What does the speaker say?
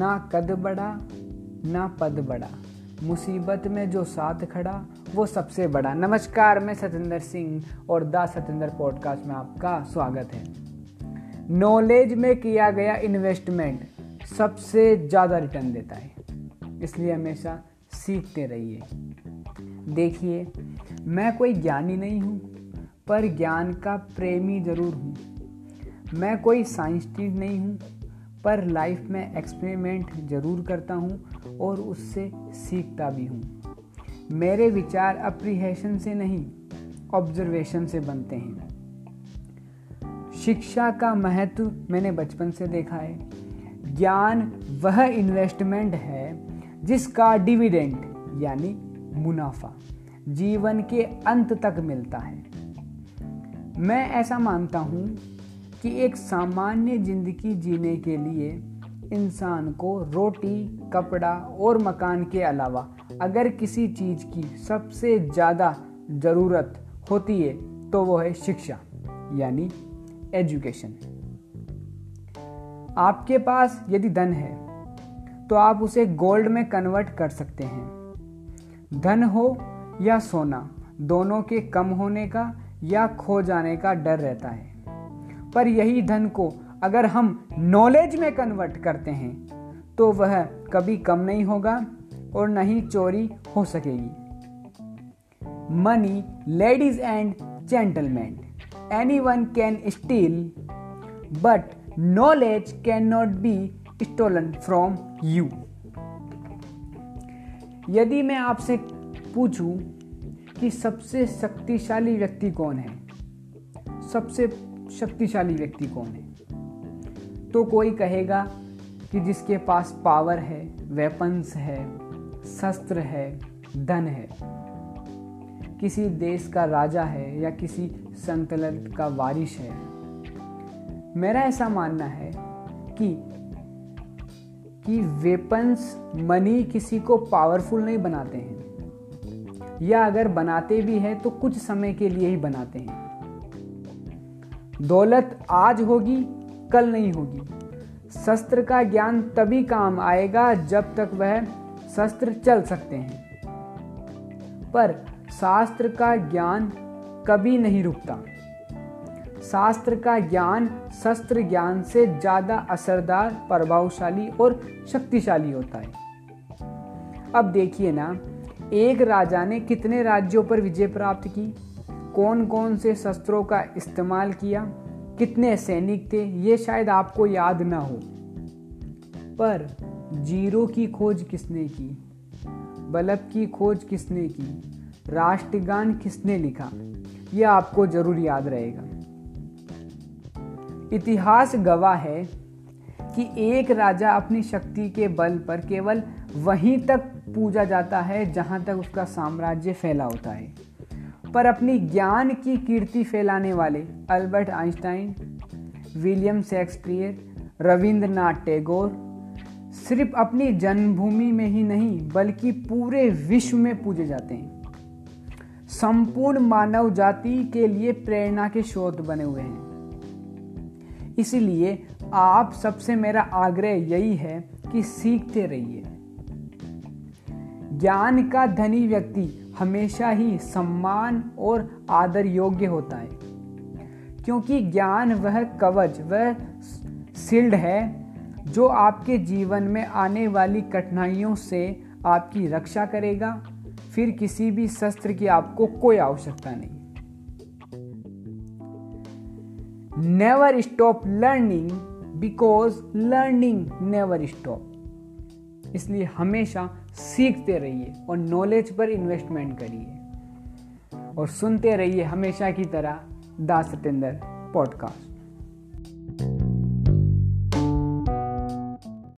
ना कद बड़ा, ना पद बड़ा। मुसीबत में जो साथ खड़ा, वो सबसे बड़ा। नमस्कार, मैं सतेंद्र सिंह और द सतेंद्र पॉडकास्ट में आपका स्वागत है। नॉलेज में किया गया इन्वेस्टमेंट सबसे ज़्यादा रिटर्न देता है। इसलिए हमेशा सीखते रहिए। देखिए, मैं कोई ज्ञानी नहीं हूँ, पर ज्ञान का प्रेमी ज़रूर हूँ। मैं कोई साइंटिस्ट नहीं हूँ पर लाइफ में एक्सपेरिमेंट ज़रूर करता हूँ और उससे सीखता भी हूँ। मेरे विचार अप्रीहेशन से नहीं ऑब्जर्वेशन से बनते हैं। शिक्षा का महत्व मैंने बचपन से देखा है। ज्ञान वह इन्वेस्टमेंट है जिसका डिविडेंड यानी मुनाफा जीवन के अंत तक मिलता है। मैं ऐसा मानता हूँ कि एक सामान्य ज़िंदगी जीने के लिए इंसान को रोटी, कपड़ा और मकान के अलावा अगर किसी चीज़ की सबसे ज़्यादा ज़रूरत होती है तो वो है शिक्षा, यानी एजुकेशन। आपके पास यदि धन है तो आप उसे गोल्ड में कन्वर्ट कर सकते हैं। धन हो या सोना, दोनों के कम होने का या खो जाने का डर रहता है। पर यही धन को अगर हम नॉलेज में कन्वर्ट करते हैं तो वह कभी कम नहीं होगा और न ही चोरी हो सकेगी। Money ladies and gentleman anyone can steal but knowledge can not be stolen from you यदि मैं आपसे पूछूँ कि सबसे शक्तिशाली व्यक्ति कौन है? सबसे शक्तिशाली व्यक्ति कौन है? तो कोई कहेगा कि जिसके पास पावर है वेपन्स है, शस्त्र है, धन है। किसी देश का राजा है या किसी संतलत का वारिश है। मेरा ऐसा मानना है कि कि वेपन्स मनी किसी को पावरफुल नहीं बनाते हैं। या अगर बनाते भी हैं तो कुछ समय के लिए ही बनाते हैं। दौलत आज होगी, कल नहीं होगी। शस्त्र का ज्ञान तभी काम आएगा जब तक वह शस्त्र चल सकते हैं। पर शास्त्र का ज्ञान कभी नहीं रुकता। शास्त्र का ज्ञान शस्त्र ज्ञान से ज़्यादा असरदार, प्रभावशाली और शक्तिशाली होता है। अब देखिए ना, एक राजा ने कितने राज्यों पर विजय प्राप्त की? कौन कौन से शस्त्रों का इस्तेमाल किया? कितने सैनिक थे? ये शायद आपको याद ना हो। पर ज़ीरो की खोज किसने की? बल्ब की खोज किसने की? राष्ट्रगान किसने लिखा? यह आपको ज़रूर याद रहेगा। इतिहास गवाह है कि एक राजा अपनी शक्ति के बल पर केवल वहीं तक पूजा जाता है जहाँ तक उसका साम्राज्य फैला होता है। पर अपनी ज्ञान की कीर्ति फैलाने वाले Albert Einstein, William Shakespeare, Rabindranath Tagore सिर्फ़ अपनी जन्मभूमि में ही नहीं, बल्कि पूरे विश्व में पूजे जाते हैं। संपूर्ण मानव जाति के लिए प्रेरणा के स्रोत बने हुए हैं। इसलिए आप सबसे मेरा आग्रह यही है कि सीखते रहिए। ज्ञान का धनी व्यक्ति हमेशा ही सम्मान और आदर योग्य होता है। क्योंकि ज्ञान वह कवच, वह सिल्ड है, जो आपके जीवन में आने वाली कठिनाइयों से आपकी रक्षा करेगा। फिर किसी भी शस्त्र की आपको कोई आवश्यकता नहीं। Never stop learning because learning never stop इसलिए हमेशा सीखते रहिए और नॉलेज पर इन्वेस्टमेंट करिए। और सुनते रहिए हमेशा की तरह दास सतेंद्र पॉडकास्ट